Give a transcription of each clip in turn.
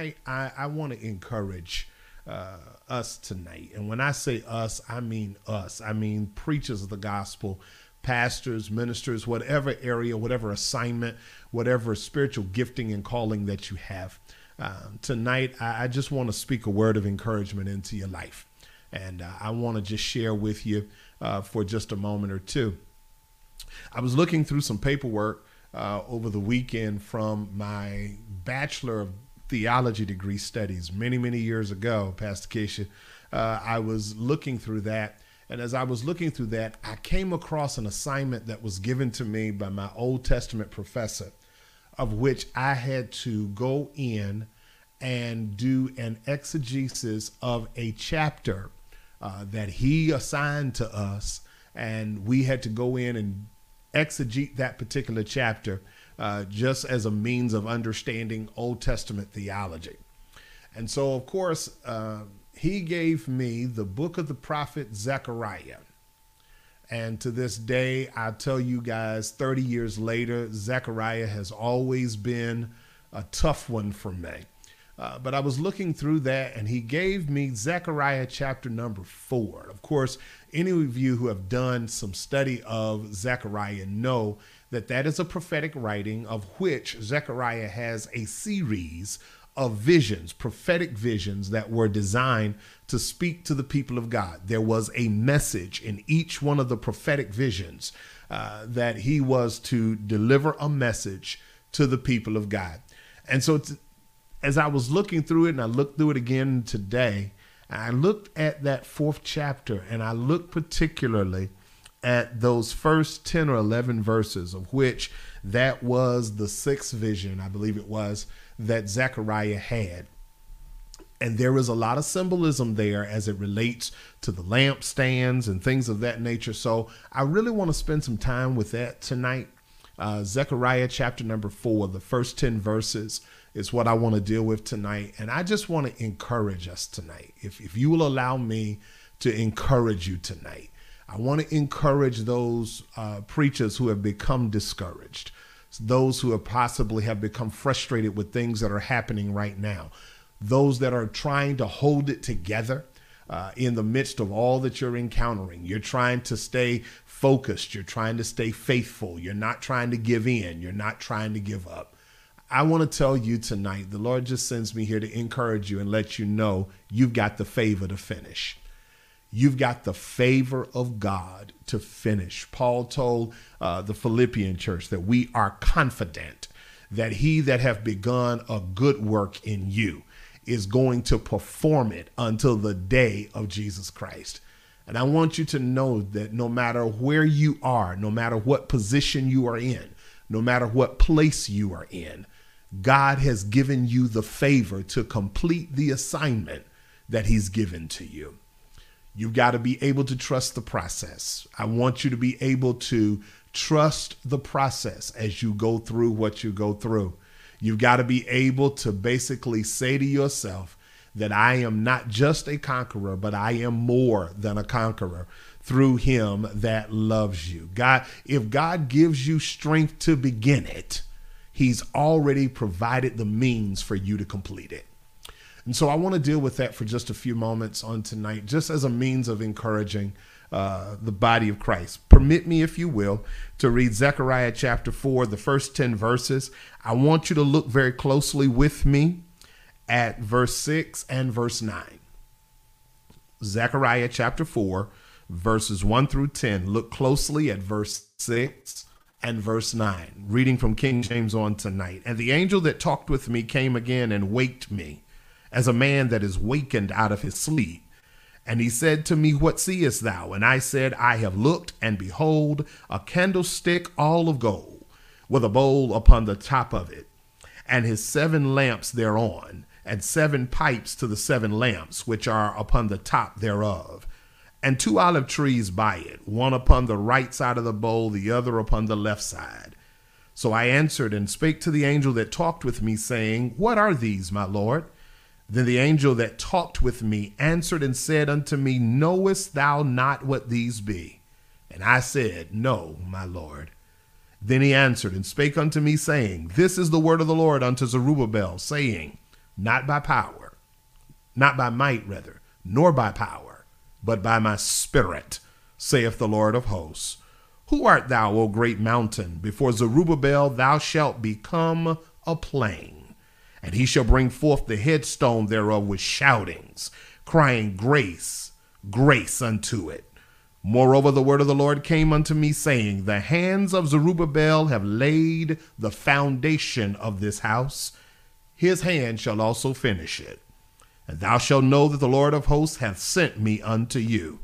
tonight I, I want to encourage uh, us tonight. And when I say us, I mean us. I mean preachers of the gospel, pastors, ministers, whatever area, whatever assignment, whatever spiritual gifting and calling that you have. Um, tonight, I, I, just want to speak a word of encouragement into your life. And uh, I want to just share with you uh, for just a moment or two. I was looking through some paperwork uh, over the weekend from my Bachelor of Theology degree studies many, many years ago, Pastor Keisha. Uh, I was looking through that. And as I was looking through that, I came across an assignment that was given to me by my Old Testament professor, of which I had to go in and do an exegesis of a chapter uh, that he assigned to us. And we had to go in and exegete that particular chapter uh, just as a means of understanding Old Testament theology. And so, of course, uh, he gave me the book of the prophet Zechariah. And to this day, I tell you guys, 30 years later, Zechariah has always been a tough one for me. Uh, but I was looking through that and he gave me Zechariah chapter number four. Of course, any of you who have done some study of Zechariah know that that is a prophetic writing of which Zechariah has a series of visions, prophetic visions that were designed to speak to the people of God. There was a message in each one of the prophetic visions uh, that he was to deliver a message to the people of God. And so, as I was looking through it, and I looked through it again today, I looked at that fourth chapter, and I looked particularly at those first 10 or 11 verses, of which that was the sixth vision, I believe it was, that Zechariah had. And there is a lot of symbolism there as it relates to the lampstands and things of that nature. So I really want to spend some time with that tonight. Uh, Zechariah chapter number four, the first 10 verses is what I want to deal with tonight. And I just want to encourage us tonight. If, if you will allow me to encourage you tonight, I want to encourage those uh, preachers who have become discouraged, those who have possibly have become frustrated with things that are happening right now, those that are trying to hold it together. Uh, in the midst of all that you're encountering. You're trying to stay focused. You're trying to stay faithful. You're not trying to give in. You're not trying to give up. I want to tell you tonight, the Lord just sends me here to encourage you and let you know you've got the favor to finish. You've got the favor of God to finish. Paul told uh, the Philippian church that we are confident that he that have begun a good work in you is going to perform it until the day of Jesus Christ. And I want you to know that no matter where you are, no matter what position you are in, no matter what place you are in, God has given you the favor to complete the assignment that He's given to you. You've got to be able to trust the process. I want you to be able to trust the process as you go through what you go through. You've got to be able to basically say to yourself that I am not just a conqueror, but I am more than a conqueror through him that loves you. God, if God gives you strength to begin it, He's already provided the means for you to complete it. And so I want to deal with that for just a few moments on tonight, just as a means of encouraging uh, the body of Christ. Permit me, if you will, to read Zechariah chapter 4, the first 10 verses. I want you to look very closely with me at verse 6 and verse 9. Zechariah chapter 4, verses 1 through 10. Look closely at verse 6 and verse 9, reading from King James on tonight. And the angel that talked with me came again and waked me, as a man that is wakened out of his sleep. And he said to me, What seest thou? And I said, I have looked, and behold, a candlestick all of gold, with a bowl upon the top of it, and his seven lamps thereon, and seven pipes to the seven lamps which are upon the top thereof and two olive trees by it, one upon the right side of the bowl, the other upon the left side. So I answered and spake to the angel that talked with me, saying, What are these, my Lord? Then the angel that talked with me answered and said unto me, Knowest thou not what these be? And I said, No, my Lord. Then he answered and spake unto me, saying, This is the word of the Lord unto Zerubbabel, saying, not by power, not by might, rather, nor by power, but by my spirit, saith the Lord of hosts. Who art thou, O great mountain? Before Zerubbabel thou shalt become a plain. And he shall bring forth the headstone thereof with shoutings, crying, Grace, grace unto it. Moreover, the word of the Lord came unto me, saying, The hands of Zerubbabel have laid the foundation of this house. His hand shall also finish it. And thou shalt know that the Lord of hosts hath sent me unto you.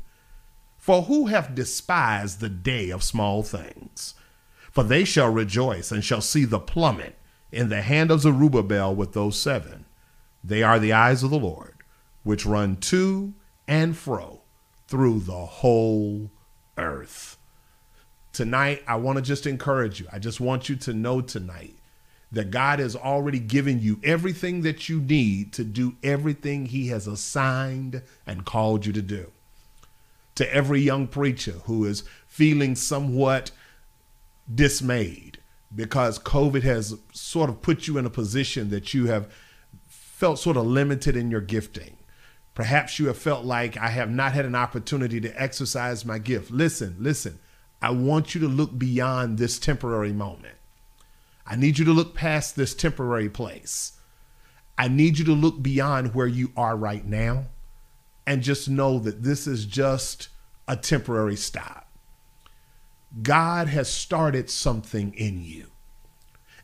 For who hath despised the day of small things? For they shall rejoice and shall see the plummet in the hand of Zerubbabel with those seven. They are the eyes of the Lord, which run to and fro through the whole earth. Tonight, I want to just encourage you. I just want you to know tonight that God has already given you everything that you need to do everything He has assigned and called you to do to every young preacher who is feeling somewhat dismayed because COVID has sort of put you in a position that you have felt sort of limited in your gifting. Perhaps you have felt like I have not had an opportunity to exercise my gift. Listen, listen. I want you to look beyond this temporary moment. I need you to look past this temporary place. I need you to look beyond where you are right now and just know that this is just a temporary stop. God has started something in you.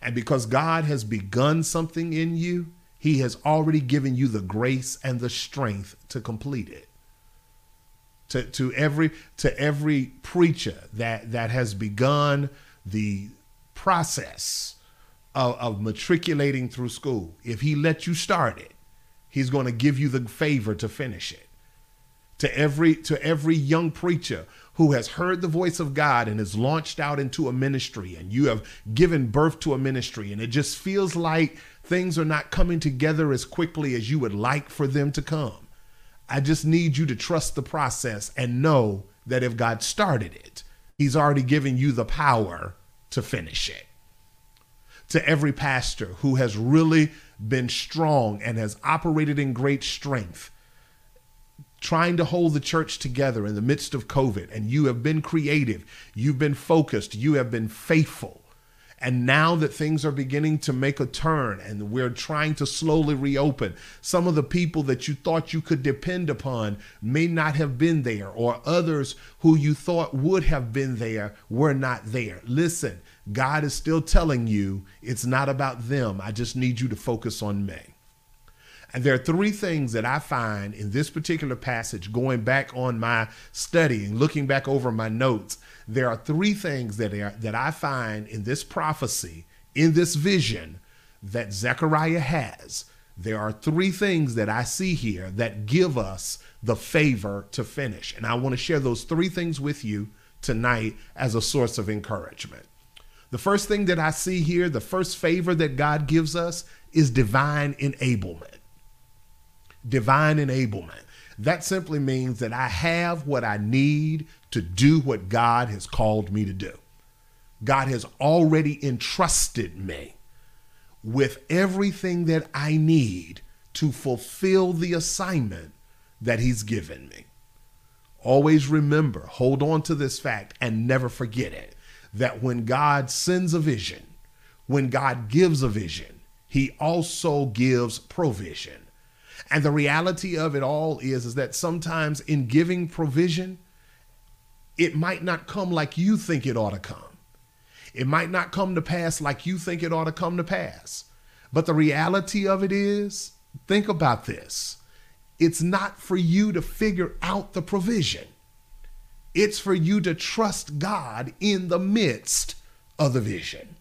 And because God has begun something in you, he has already given you the grace and the strength to complete it. To, to every to every preacher that that has begun the process of, of matriculating through school, if he let you start it, he's going to give you the favor to finish it to every to every young preacher who has heard the voice of God and is launched out into a ministry and you have given birth to a ministry and it just feels like things are not coming together as quickly as you would like for them to come. I just need you to trust the process and know that if God started it, he's already given you the power to finish it. To every pastor who has really been strong and has operated in great strength trying to hold the church together in the midst of COVID, and you have been creative, you've been focused, you have been faithful. And now that things are beginning to make a turn and we're trying to slowly reopen, some of the people that you thought you could depend upon may not have been there, or others who you thought would have been there were not there. Listen, God is still telling you it's not about them. I just need you to focus on me. And there are three things that I find in this particular passage, going back on my study and looking back over my notes. There are three things that are that I find in this prophecy, in this vision that Zechariah has. There are three things that I see here that give us the favor to finish. And I want to share those three things with you tonight as a source of encouragement. The first thing that I see here, the first favor that God gives us is divine enablement divine enablement. That simply means that I have what I need to do what God has called me to do. God has already entrusted me with everything that I need to fulfill the assignment that He's given me. Always remember, hold on to this fact and never forget it that when God sends a vision, when God gives a vision, He also gives provision. And the reality of it all is, is that sometimes in giving provision, it might not come like you think it ought to come. It might not come to pass like you think it ought to come to pass. But the reality of it is, think about this. It's not for you to figure out the provision. It's for you to trust God in the midst of the vision.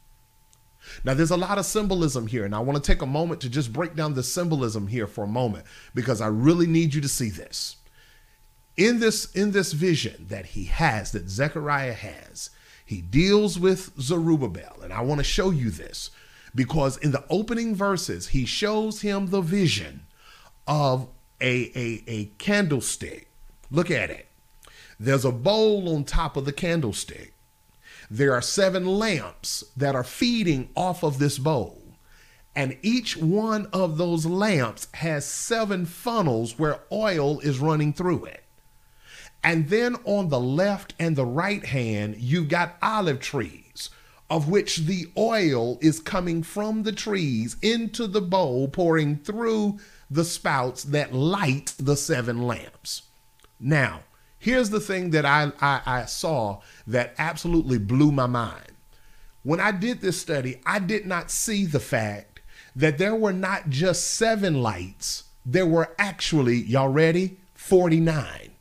Now, there's a lot of symbolism here, and I want to take a moment to just break down the symbolism here for a moment because I really need you to see this. In this, in this vision that he has, that Zechariah has, he deals with Zerubbabel. And I want to show you this because in the opening verses, he shows him the vision of a, a, a candlestick. Look at it. There's a bowl on top of the candlestick. There are seven lamps that are feeding off of this bowl. And each one of those lamps has seven funnels where oil is running through it. And then on the left and the right hand, you've got olive trees, of which the oil is coming from the trees into the bowl, pouring through the spouts that light the seven lamps. Now, here's the thing that I, I, I saw that absolutely blew my mind. When I did this study, I did not see the fact that there were not just seven lights, there were actually, y'all ready? 49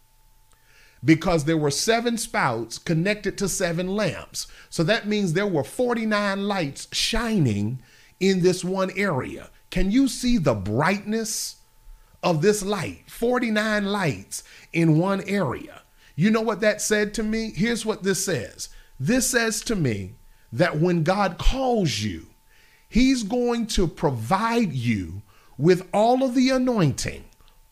because there were seven spouts connected to seven lamps. So that means there were 49 lights shining in this one area. Can you see the brightness of this light? 49 lights in one area. You know what that said to me? Here's what this says this says to me that when God calls you, He's going to provide you with all of the anointing,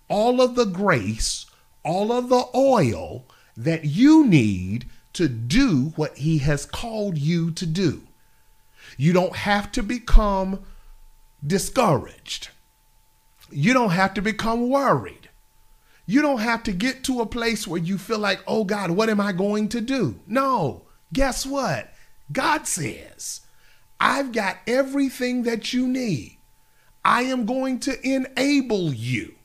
all of the grace, all of the oil that you need to do what He has called you to do. You don't have to become discouraged. You don't have to become worried. You don't have to get to a place where you feel like, oh God, what am I going to do? No, guess what? God says, I've got everything that you need. I am going to enable you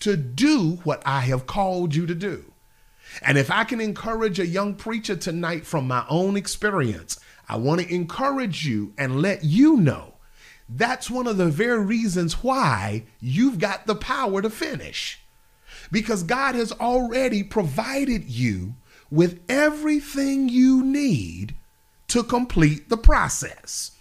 to do what I have called you to do. And if I can encourage a young preacher tonight from my own experience, I want to encourage you and let you know that's one of the very reasons why you've got the power to finish. Because God has already provided you with everything you need to complete the process.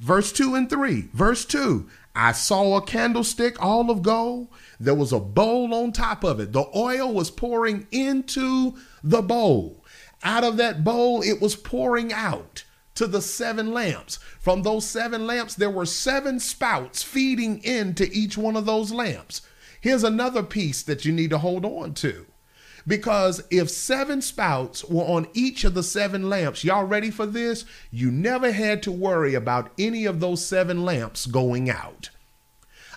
Verse 2 and 3. Verse 2 I saw a candlestick all of gold. There was a bowl on top of it. The oil was pouring into the bowl. Out of that bowl, it was pouring out to the seven lamps. From those seven lamps, there were seven spouts feeding into each one of those lamps. Here's another piece that you need to hold on to. Because if seven spouts were on each of the seven lamps, y'all ready for this? You never had to worry about any of those seven lamps going out.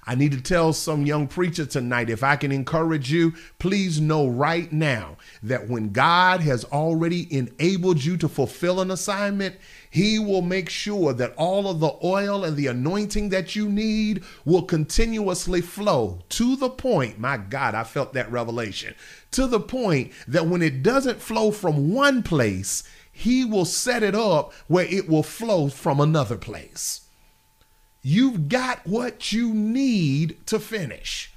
I need to tell some young preacher tonight if I can encourage you, please know right now that when God has already enabled you to fulfill an assignment, He will make sure that all of the oil and the anointing that you need will continuously flow to the point, my God, I felt that revelation, to the point that when it doesn't flow from one place, He will set it up where it will flow from another place. You've got what you need to finish.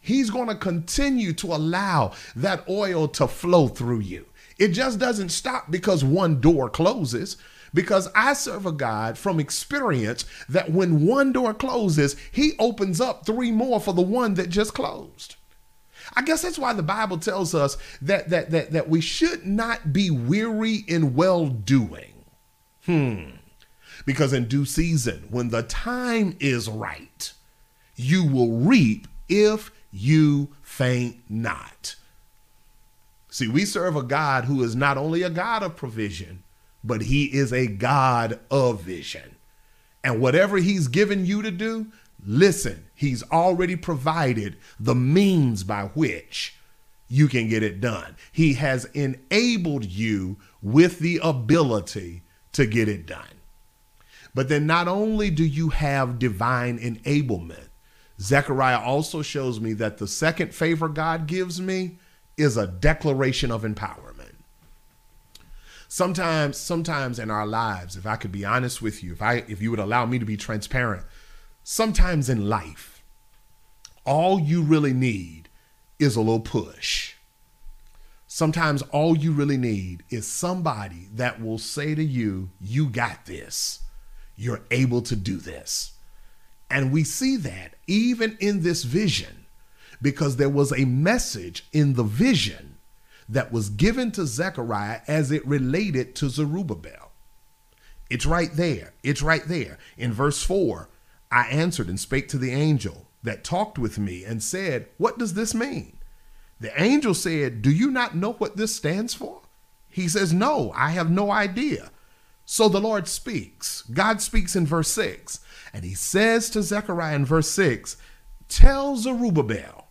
He's going to continue to allow that oil to flow through you. It just doesn't stop because one door closes. Because I serve a God from experience that when one door closes, he opens up three more for the one that just closed. I guess that's why the Bible tells us that that that that we should not be weary in well doing. Hmm. Because in due season, when the time is right, you will reap if you faint not. See, we serve a God who is not only a God of provision, but he is a God of vision. And whatever he's given you to do, listen, he's already provided the means by which you can get it done. He has enabled you with the ability to get it done. But then not only do you have divine enablement, Zechariah also shows me that the second favor God gives me is a declaration of empowerment. Sometimes, sometimes in our lives, if I could be honest with you, if I if you would allow me to be transparent, sometimes in life, all you really need is a little push. Sometimes all you really need is somebody that will say to you, You got this you're able to do this. And we see that even in this vision, because there was a message in the vision that was given to Zechariah as it related to Zerubbabel. It's right there. It's right there. In verse 4, I answered and spake to the angel that talked with me and said, What does this mean? The angel said, Do you not know what this stands for? He says, No, I have no idea. So the Lord speaks. God speaks in verse 6 And he says to Zechariah in verse 6 Tell Zerubbabel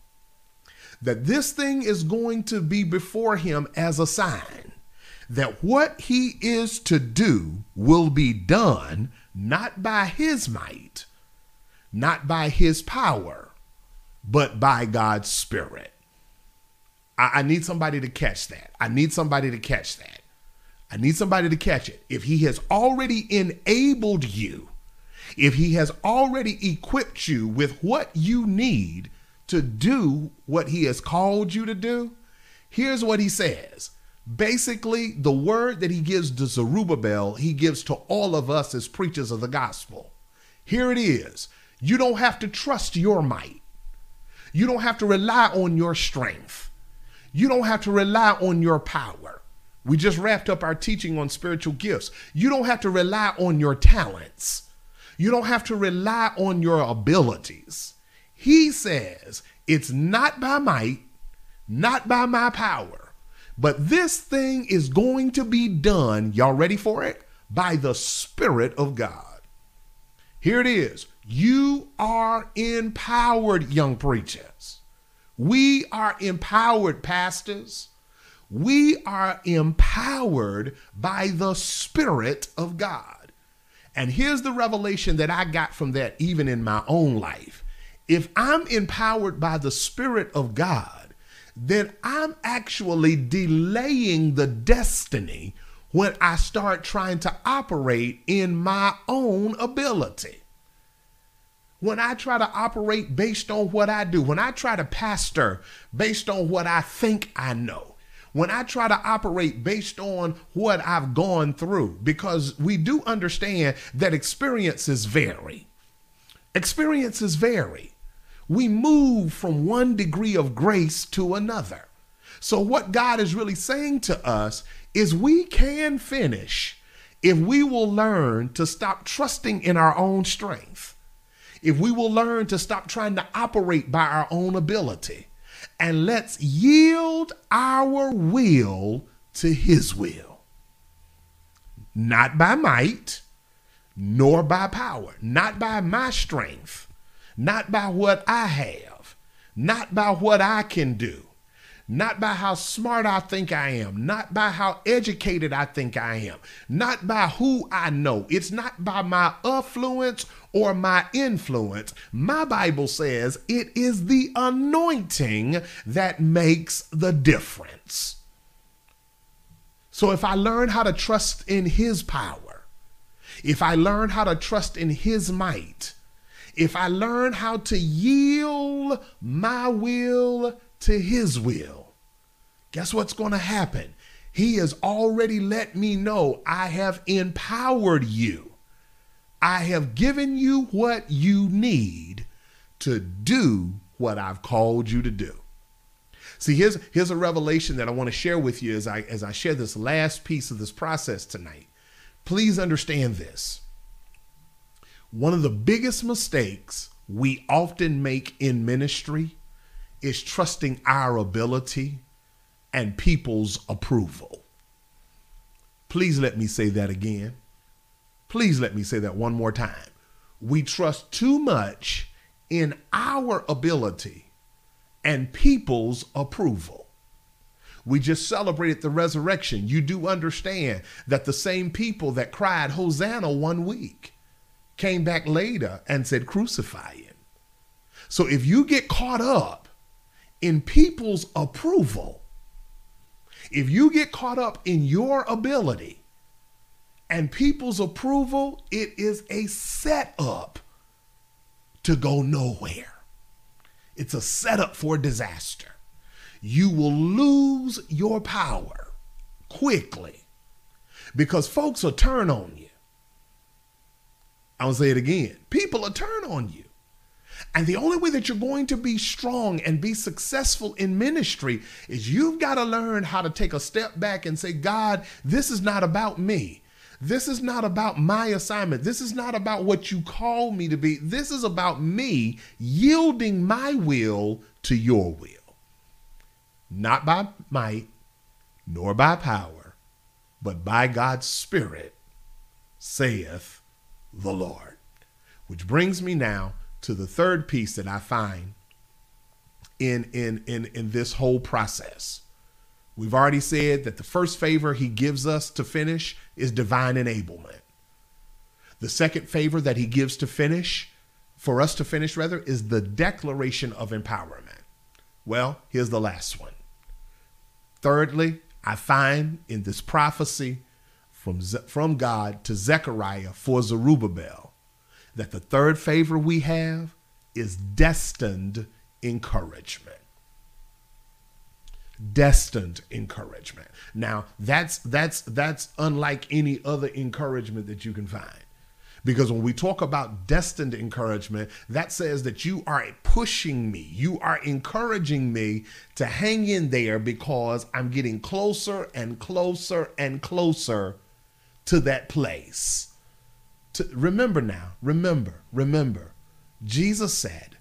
that this thing is going to be before him as a sign that what he is to do will be done not by his might, not by his power, but by God's Spirit. I, I, need somebody to catch that. I need somebody to catch that. I need somebody to catch it. If he has already enabled you, if he has already equipped you with what you need to do what he has called you to do, here's what he says. Basically, the word that he gives to Zerubbabel, he gives to all of us as preachers of the gospel. Here it is. You don't have to trust your might. You don't have to rely on your strength. You don't have to rely on your power. We just wrapped up our teaching on spiritual gifts. You don't have to rely on your talents. You don't have to rely on your abilities. He says, It's not by might, not by my power, but this thing is going to be done, y'all ready for it? By the Spirit of God. Here it is. You are empowered, young preachers. We are empowered, pastors. We are empowered by the Spirit of God. And here's the revelation that I got from that, even in my own life. If I'm empowered by the Spirit of God, then I'm actually delaying the destiny when I start trying to operate in my own ability. When I try to operate based on what I do, when I try to pastor based on what I think I know, when I try to operate based on what I've gone through, because we do understand that experiences vary. Experiences vary. We move from one degree of grace to another. So, what God is really saying to us is we can finish if we will learn to stop trusting in our own strength, if we will learn to stop trying to operate by our own ability, and let's yield our will to his will. Not by might, nor by power, not by my strength, not by what I have, not by what I can do, not by how smart I think I am, not by how educated I think I am, not by who I know. It's not by my affluence or my influence. My Bible says it is the anointing that makes the difference. So if I learn how to trust in His power, if I learn how to trust in His might, if I learn how to yield my will to His will, guess what's going to happen? He has already let me know I have empowered you. I have given you what you need to do what I've called you to do. See, here's, here's a revelation that I want to share with you as I, as I share this last piece of this process tonight. Please understand this. One of the biggest mistakes we often make in ministry is trusting our ability and people's approval. Please let me say that again. Please let me say that one more time. We trust too much in our ability and people's approval. We just celebrated the resurrection. You do understand that the same people that cried Hosanna one week came back later and said, Crucify him. So if you get caught up in people's approval, if you get caught up in your ability and people's approval, it is a setup to go nowhere. It's a setup for disaster. You will lose your power quickly because folks will turn on you. I'll say it again. People will turn on you. And the only way that you're going to be strong and be successful in ministry is you've got to learn how to take a step back and say, God, this is not about me. This is not about my assignment. This is not about what you call me to be. This is about me yielding my will to your will. Not by might, nor by power, but by God's Spirit, saith the Lord. Which brings me now to the third piece that I find in in in in this whole process. We've already said that the first favor he gives us to finish is divine enablement. The second favor that he gives to finish, for us to finish rather, is the declaration of empowerment. Well, here's the last one. Thirdly, I find in this prophecy from, from God to Zechariah for Zerubbabel that the third favor we have is destined encouragement. Destined encouragement. Now, that's that's that's unlike any other encouragement that you can find. Because when we talk about destined encouragement, that says that you are pushing me, you are encouraging me to hang in there because I'm getting closer and closer and closer to that place. To, remember now, remember, remember, Jesus said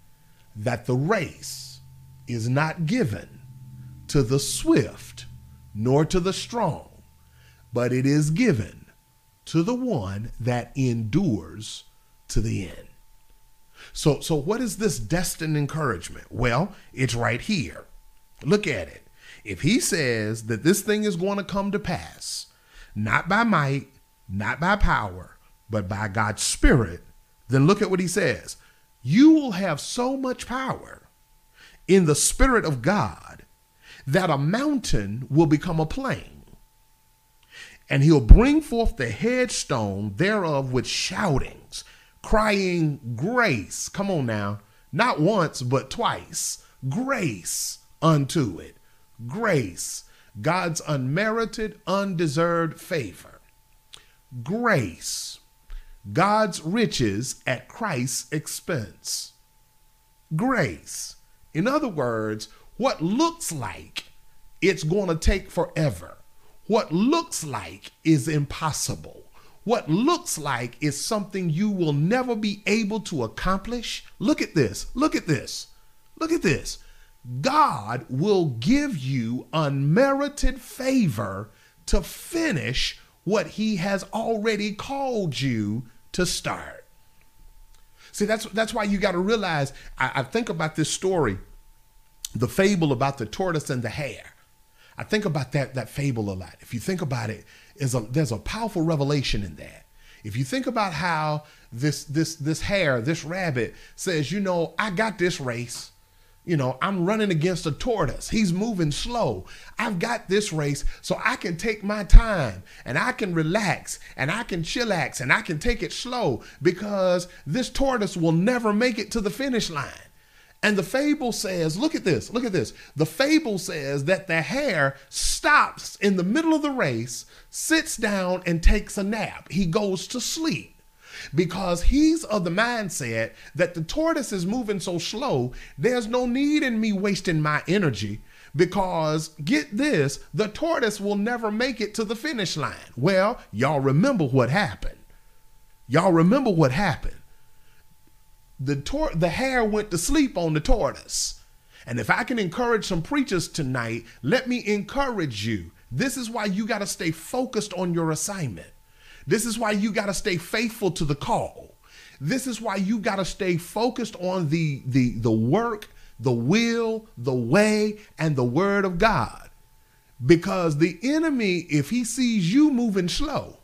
that the race is not given to the swift nor to the strong, but it is given to the one that endures to the end. So, so what is this destined encouragement? Well, it's right here. Look at it. If he says that this thing is going to come to pass, not by might, not by power, but by God's Spirit, then look at what he says. You will have so much power in the Spirit of God that a mountain will become a plain and he'll bring forth the headstone thereof with shoutings, crying, Grace. Come on now. Not once, but twice. Grace unto it. Grace. God's unmerited, undeserved favor. Grace. God's riches at Christ's expense. Grace. In other words, what looks like it's going to take forever what looks like is impossible. What looks like is something you will never be able to accomplish. Look at this. Look at this. Look at this. God will give you unmerited favor to finish what he has already called you to start. See, that's that's why you got to realize. I, I, think about this story, the fable about the tortoise and the hare. I think about that that fable a lot. If you think about it, is a there's a powerful revelation in that. If you think about how this this this hare, this rabbit says, you know, I got this race. You know, I'm running against a tortoise. He's moving slow. I've got this race so I can take my time and I can relax and I can chillax and I can take it slow because this tortoise will never make it to the finish line. And the fable says, look at this, look at this. The fable says that the hare stops in the middle of the race, sits down, and takes a nap. He goes to sleep because he's of the mindset that the tortoise is moving so slow, there's no need in me wasting my energy because get this, the tortoise will never make it to the finish line. Well, y'all remember what happened. Y'all remember what happened the tor- the hare went to sleep on the tortoise. And if I can encourage some preachers tonight, let me encourage you. This is why you got to stay focused on your assignment. This is why you got to stay faithful to the call. This is why you got to stay focused on the the the work, the will, the way and the word of God. Because the enemy if he sees you moving slow,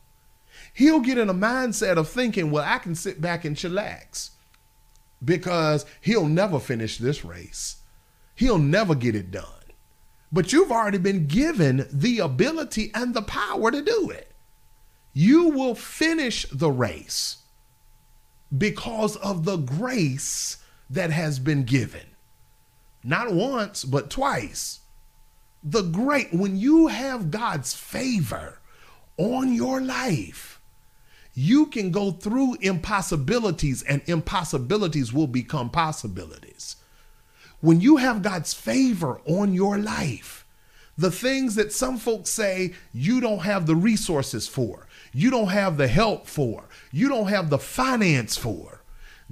he'll get in a mindset of thinking, "Well, I can sit back and chillax." because he'll never finish this race. He'll never get it done. But you've already been given the ability and the power to do it. You will finish the race because of the grace that has been given. Not once, but twice. The great, when you have God's favor on your life, you can go through impossibilities and impossibilities will become possibilities. When you have God's favor on your life, the things that some folks say you don't have the resources for, you don't have the help for, you don't have the finance for,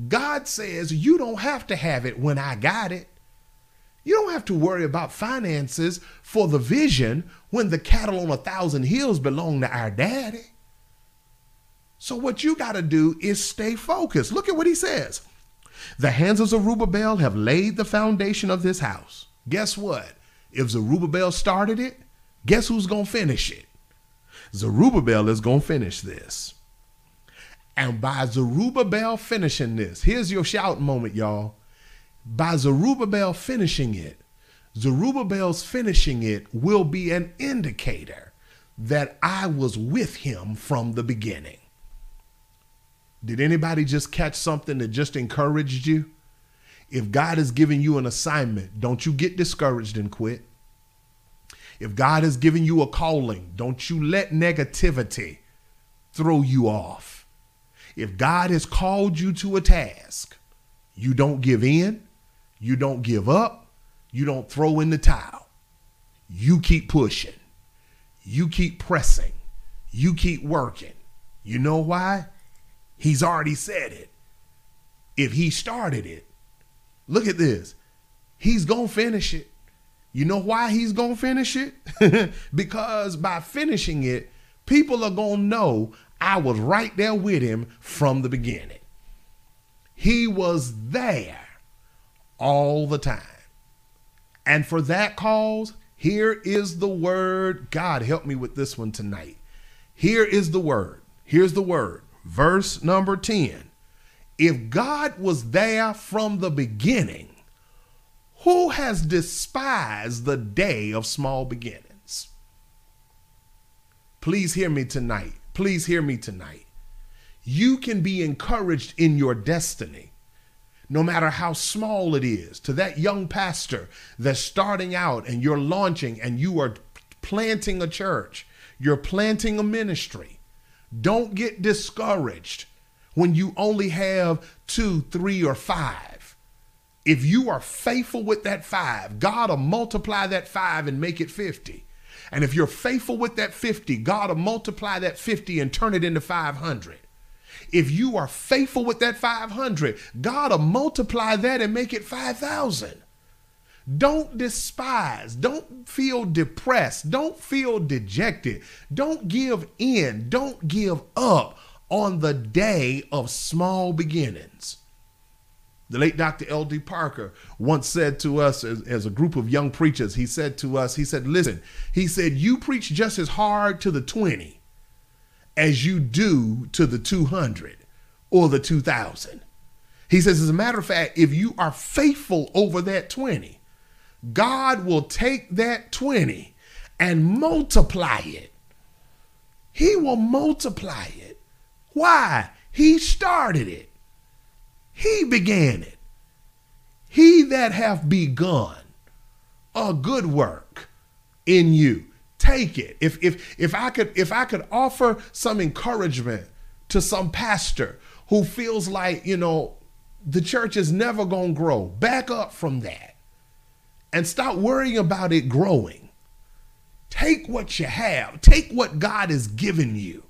God says you don't have to have it when I got it. You don't have to worry about finances for the vision when the cattle on a thousand hills belong to our daddy. So what you got to do is stay focused. Look at what he says. The hands of Zerubbabel have laid the foundation of this house. Guess what? If Zerubbabel started it, guess who's going to finish it? Zerubbabel is going to finish this. And by Zerubbabel finishing this, here's your shout moment, y'all. By Zerubbabel finishing it, Zerubbabel's finishing it will be an indicator that I was with him from the beginning. Did anybody just catch something that just encouraged you? If God is giving you an assignment, don't you get discouraged and quit. If God has given you a calling, don't you let negativity throw you off. If God has called you to a task, you don't give in, you don't give up, you don't throw in the towel. You keep pushing, you keep pressing, you keep working. You know why? He's already said it. If he started it, look at this. He's going to finish it. You know why he's going to finish it? because by finishing it, people are going to know I was right there with him from the beginning. He was there all the time. And for that cause, here is the word. God, help me with this one tonight. Here is the word. Here's the word verse number 10. If God was there from the beginning, who has despised the day of small beginnings? Please hear me tonight. Please hear me tonight. You can be encouraged in your destiny, no matter how small it is. To that young pastor that's starting out and you're launching and you are planting a church, you're planting a ministry. Don't get discouraged when you only have two, three, or five. If you are faithful with that five, God will multiply that five and make it 50. And if you're faithful with that 50, God will multiply that 50 and turn it into 500. If you are faithful with that 500, God will multiply that and make it 5,000. Don't despise. Don't feel depressed. Don't feel dejected. Don't give in. Don't give up on the day of small beginnings. The late Dr. L.D. Parker once said to us as, as, a group of young preachers, he said to us, he said, listen, he said, you preach just as hard to the 20 as you do to the 200 or the 2000. He says, as a matter of fact, if you are faithful over that 20, God will take that 20 and multiply it. He will multiply it. Why? He started it. He began it. He that hath begun a good work in you, take it. If if if I could if I could offer some encouragement to some pastor who feels like, you know, the church is never going to grow, back up from that and stop worrying about it growing. Take what you have, take what God has given you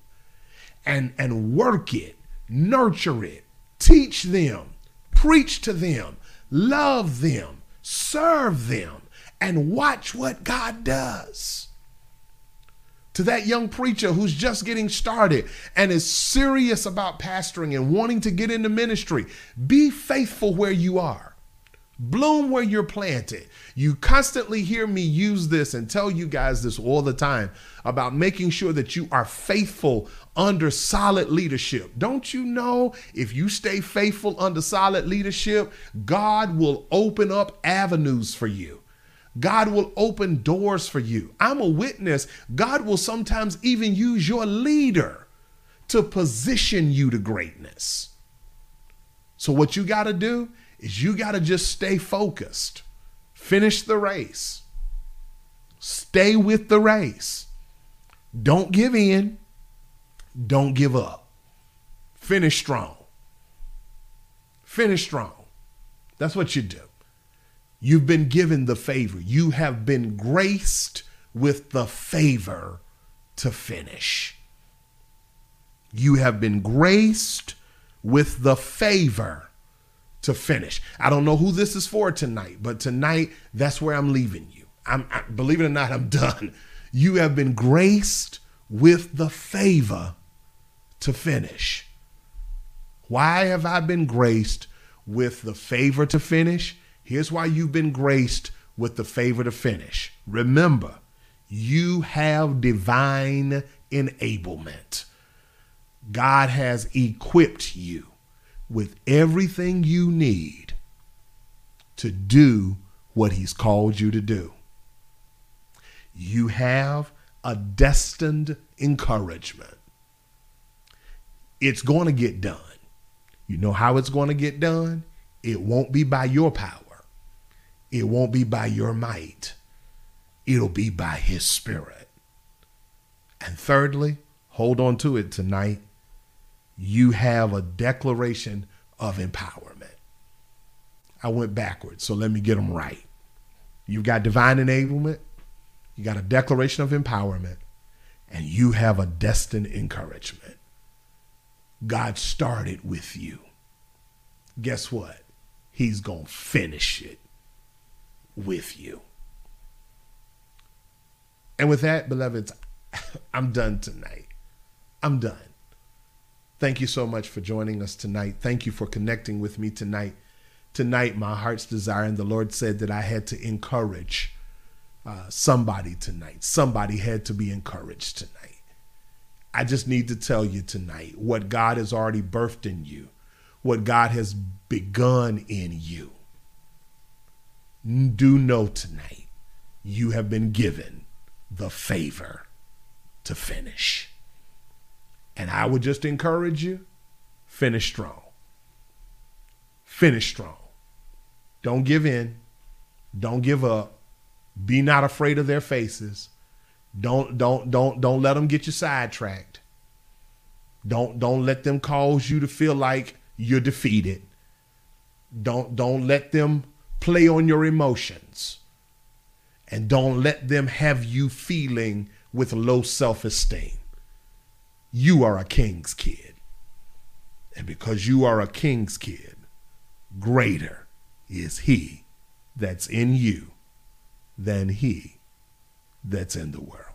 and, and work it, nurture it, teach them, preach to them, love them, serve them, and watch what God does. To that young preacher who's just getting started and is serious about pastoring and wanting to get into ministry, be faithful where you are. Bloom where you're planted. You constantly hear me use this and tell you guys this all the time about making sure that you are faithful under solid leadership. Don't you know if you stay faithful under solid leadership, God will open up avenues for you? God will open doors for you. I'm a witness. God will sometimes even use your leader to position you to greatness. So, what you got to do is you got to just stay focused, finish the race, stay with the race. Don't give in, don't give up. Finish strong. Finish strong. That's what you do. You've been given the favor. You have been graced with the favor to finish. You have been graced with the favor to finish. I don't know who this is for tonight, but tonight that's where I'm leaving you. I'm I, believe it or not, I'm done. You have been graced with the favor to finish. Why have I been graced with the favor to finish? Here's why you've been graced with the favor to finish. Remember, you have divine enablement. God has equipped you with everything you need to do what He's called you to do. You have a destined encouragement. It's going to get done. You know how it's going to get done? It won't be by your power, it won't be by your might, it'll be by His Spirit. And thirdly, hold on to it tonight. You have a declaration of empowerment. I went backwards, so let me get them right. You've got divine enablement, you got a declaration of empowerment, and you have a destined encouragement. God started with you. Guess what? He's going to finish it with you. And with that, beloveds, I'm done tonight. I'm done. Thank you so much for joining us tonight. Thank you for connecting with me tonight. Tonight, my heart's desire, and the Lord said that I had to encourage uh, somebody tonight. Somebody had to be encouraged tonight. I just need to tell you tonight what God has already birthed in you, what God has begun in you. Do know tonight you have been given the favor to finish. And I would just encourage you finish strong. Finish strong. Don't give in. Don't give up. Be not afraid of their faces. Don't don't don't don't let them get you sidetracked. Don't don't let them cause you to feel like you're defeated. Don't don't let them play on your emotions. And don't let them have you feeling with low self-esteem. You are a king's kid. And because you are a king's kid, greater is he that's in you than he that's in the world.